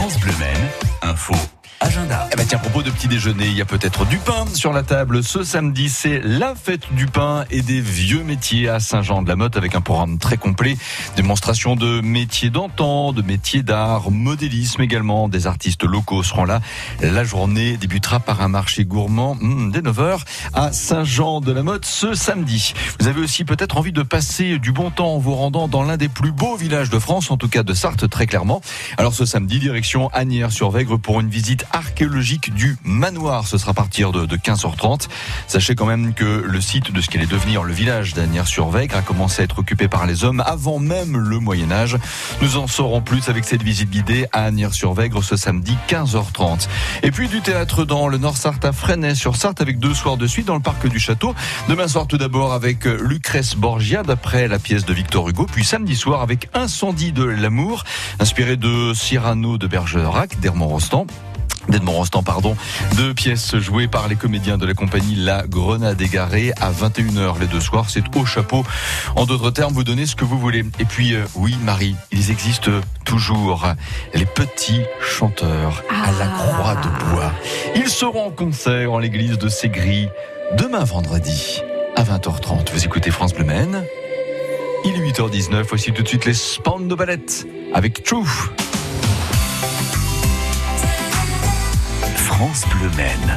France Bleu Maine, info agenda. Eh ben tiens, à propos de petit déjeuner, il y a peut-être du pain sur la table. Ce samedi, c'est la fête du pain et des vieux métiers à Saint-Jean-de-la-Motte avec un programme très complet. Démonstration de métiers d'antan, de métiers d'art, modélisme également. Des artistes locaux seront là. La journée débutera par un marché gourmand hmm, dès 9h à Saint-Jean-de-la-Motte ce samedi. Vous avez aussi peut-être envie de passer du bon temps en vous rendant dans l'un des plus beaux villages de France, en tout cas de Sarthe très clairement. Alors ce samedi, direction Agnières-sur-Vègre pour une visite archéologique du manoir. Ce sera à partir de, 15h30. Sachez quand même que le site de ce qu'allait devenir le village d'Agnières-sur-Vègre a commencé à être occupé par les hommes avant même le Moyen Âge. Nous en saurons plus avec cette visite guidée à Agnières-sur-Vègre ce samedi 15h30. Et puis du théâtre dans le Nord-Sarthe à Fresnay-sur-Sarthe avec deux soirs de suite dans le parc du château. Demain soir tout d'abord avec Lucrèce Borgia d'après la pièce de Victor Hugo. Puis samedi soir avec Incendie de l'amour inspiré de Cyrano de Bergerac d'Hermont Rostand d'Edmond Rostand, pardon. Deux pièces jouées par les comédiens de la compagnie La Grenade égarée à 21h les deux soirs. C'est au chapeau. En d'autres termes, vous donnez ce que vous voulez. Et puis, euh, oui, Marie, ils existent toujours. Les petits chanteurs à la croix de bois. Ils seront en concert en l'église de Ségris demain vendredi à 20h30. Vous écoutez France Bleu Maine. Il est 8h19. Voici tout de suite les Spando Ballet avec True. France Bleu Maine.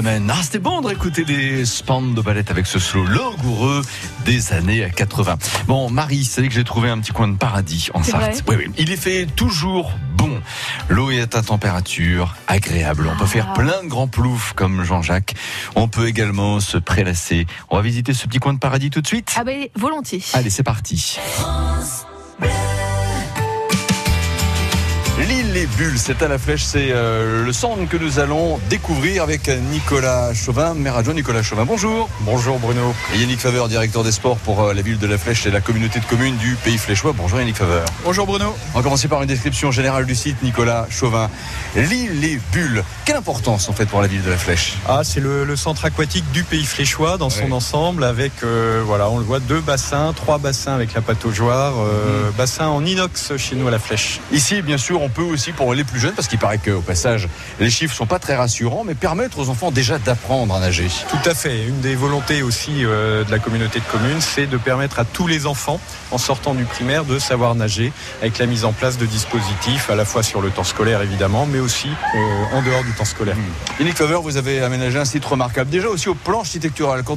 Bleu. Ah, c'était bon de réécouter des spans de ballet avec ce slow langoureux des années 80. Bon, Marie, c'est que j'ai trouvé un petit coin de paradis en Sarthe. Oui, oui. Il est fait toujours bon. L'eau est à température agréable. On peut faire Ah. plein de grands ploufs comme Jean-Jacques. On peut également se prélasser. On va visiter ce petit coin de paradis tout de suite. Ah ben volontiers. Allez, c'est parti. L'île Les Bulles, c'est à la flèche, c'est euh, le centre que nous allons découvrir avec Nicolas Chauvin, maire adjoint Nicolas Chauvin. Bonjour. Bonjour Bruno. Et Yannick Faveur, directeur des sports pour euh, la ville de la Flèche et la communauté de communes du Pays Fléchois. Bonjour Yannick Faveur. Bonjour Bruno. On va commencer par une description générale du site, Nicolas Chauvin. L'île Les Bulles, quelle importance en fait pour la ville de la Flèche Ah, c'est le, le centre aquatique du pays fléchois dans son ensemble avec, euh, voilà, on le voit, deux bassins, trois bassins avec la pataugeoire, euh, bassin en inox chez nous à la flèche. Ici, bien sûr, on peut aussi pour les plus jeunes, parce qu'il paraît qu'au passage, les chiffres sont pas très rassurants, mais permettre aux enfants déjà d'apprendre à nager. Tout à fait. Une des volontés aussi euh, de la communauté de communes, c'est de permettre à tous les enfants, en sortant du primaire, de savoir nager avec la mise en place de dispositifs, à la fois sur le temps scolaire évidemment, mais aussi euh, en dehors du temps scolaire. Yannick Faveur, vous avez aménagé un site remarquable. Déjà aussi au plan architectural. Quand on